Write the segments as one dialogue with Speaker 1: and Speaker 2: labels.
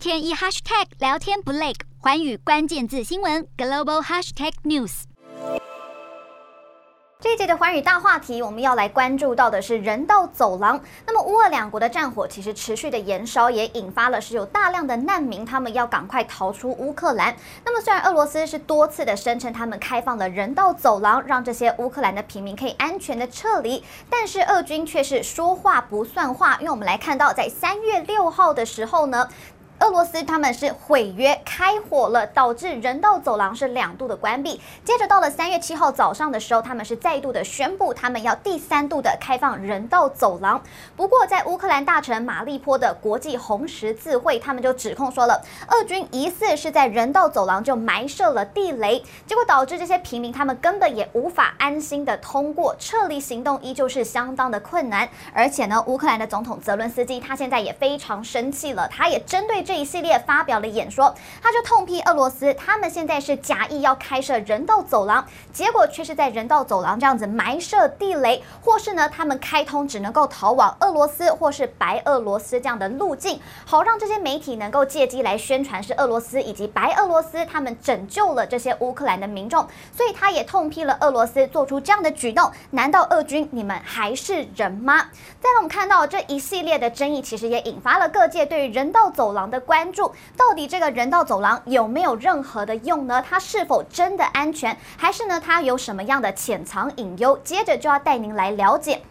Speaker 1: 天一 hashtag 聊天不累，寰宇关键字新闻 global hashtag news。
Speaker 2: 这一节的寰宇大话题，我们要来关注到的是人道走廊。那么乌俄两国的战火其实持续的延烧，也引发了是有大量的难民，他们要赶快逃出乌克兰。那么虽然俄罗斯是多次的声称他们开放了人道走廊，让这些乌克兰的平民可以安全的撤离，但是俄军却是说话不算话。因为我们来看到，在三月六号的时候呢。俄罗斯他们是毁约开火了，导致人道走廊是两度的关闭。接着到了三月七号早上的时候，他们是再度的宣布，他们要第三度的开放人道走廊。不过在乌克兰大臣马利坡的国际红十字会，他们就指控说了，俄军疑似是在人道走廊就埋设了地雷，结果导致这些平民他们根本也无法安心的通过，撤离行动依旧是相当的困难。而且呢，乌克兰的总统泽伦斯基他现在也非常生气了，他也针对。这一系列发表了演说，他就痛批俄罗斯，他们现在是假意要开设人道走廊，结果却是在人道走廊这样子埋设地雷，或是呢，他们开通只能够逃往俄罗斯或是白俄罗斯这样的路径，好让这些媒体能够借机来宣传是俄罗斯以及白俄罗斯他们拯救了这些乌克兰的民众，所以他也痛批了俄罗斯做出这样的举动，难道俄军你们还是人吗？再让我们看到这一系列的争议，其实也引发了各界对于人道走廊的。关注到底这个人道走廊有没有任何的用呢？它是否真的安全，还是呢？它有什么样的潜藏隐忧？接着就要带您来了解。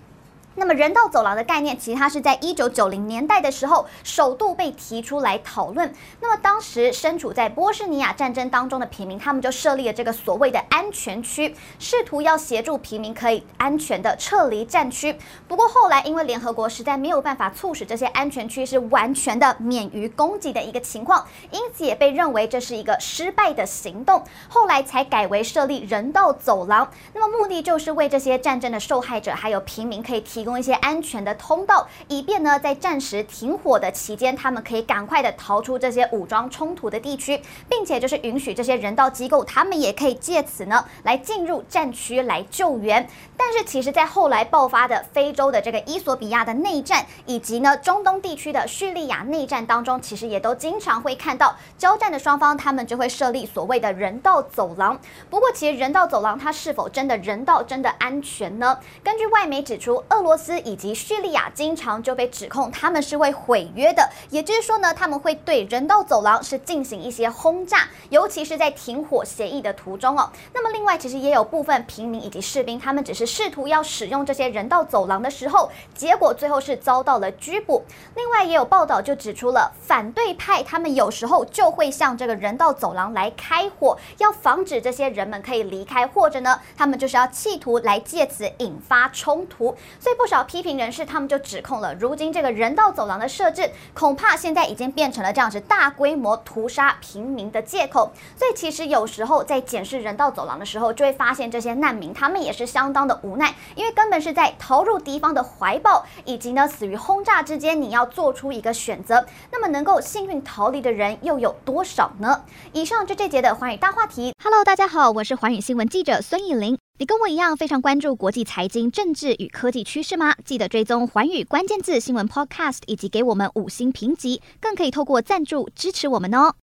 Speaker 2: 那么人道走廊的概念，其实它是在一九九零年代的时候首度被提出来讨论。那么当时身处在波士尼亚战争当中的平民，他们就设立了这个所谓的安全区，试图要协助平民可以安全的撤离战区。不过后来因为联合国实在没有办法促使这些安全区是完全的免于攻击的一个情况，因此也被认为这是一个失败的行动。后来才改为设立人道走廊。那么目的就是为这些战争的受害者还有平民可以提供。提供一些安全的通道，以便呢在战时停火的期间，他们可以赶快的逃出这些武装冲突的地区，并且就是允许这些人道机构，他们也可以借此呢来进入战区来救援。但是其实，在后来爆发的非洲的这个伊索比亚的内战，以及呢中东地区的叙利亚内战当中，其实也都经常会看到交战的双方，他们就会设立所谓的人道走廊。不过，其实人道走廊它是否真的人道、真的安全呢？根据外媒指出，俄罗斯斯以及叙利亚经常就被指控他们是会毁约的，也就是说呢，他们会对人道走廊是进行一些轰炸，尤其是在停火协议的途中哦。那么另外，其实也有部分平民以及士兵，他们只是试图要使用这些人道走廊的时候，结果最后是遭到了拘捕。另外也有报道就指出了反对派，他们有时候就会向这个人道走廊来开火，要防止这些人们可以离开，或者呢，他们就是要企图来借此引发冲突，所以不。少批评人士，他们就指控了，如今这个人道走廊的设置，恐怕现在已经变成了这样子大规模屠杀平民的借口。所以，其实有时候在检视人道走廊的时候，就会发现这些难民他们也是相当的无奈，因为根本是在逃入敌方的怀抱，以及呢死于轰炸之间，你要做出一个选择。那么，能够幸运逃离的人又有多少呢？以上就这节的寰宇大话题。
Speaker 1: Hello，大家好，我是寰宇新闻记者孙艺林。你跟我一样非常关注国际财经、政治与科技趋势吗？记得追踪寰宇关键字新闻 Podcast，以及给我们五星评级，更可以透过赞助支持我们哦。